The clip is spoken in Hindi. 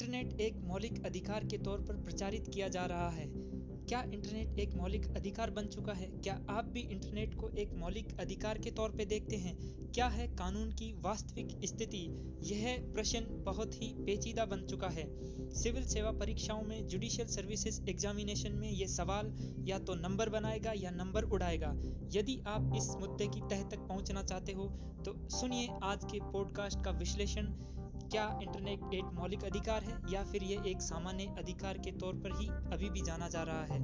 इंटरनेट एक मौलिक अधिकार के तौर पर प्रचारित किया जा रहा है। क्या इंटरनेट एक मौलिक अधिकार बन चुका है? क्या आप भी इंटरनेट को एक मौलिक अधिकार के तौर पर देखते हैं? क्या है कानून की वास्तविक स्थिति? यह प्रश्न बहुत ही पेचीदा बन चुका है। सिविल सेवा परीक्षाओं में जुडिशियल सर्विसेज़ एग्जामिनेशन में ये सवाल या तो नंबर बनाएगा या नंबर उड़ाएगा। यदि आप इस मुद्दे की तह तक पहुँचना चाहते हो तो सुनिए आज के पॉडकास्ट का विश्लेषण। क्या इंटरनेट एक मौलिक अधिकार है या फिर ये एक सामान्य अधिकार के तौर पर ही अभी भी जाना जा रहा है?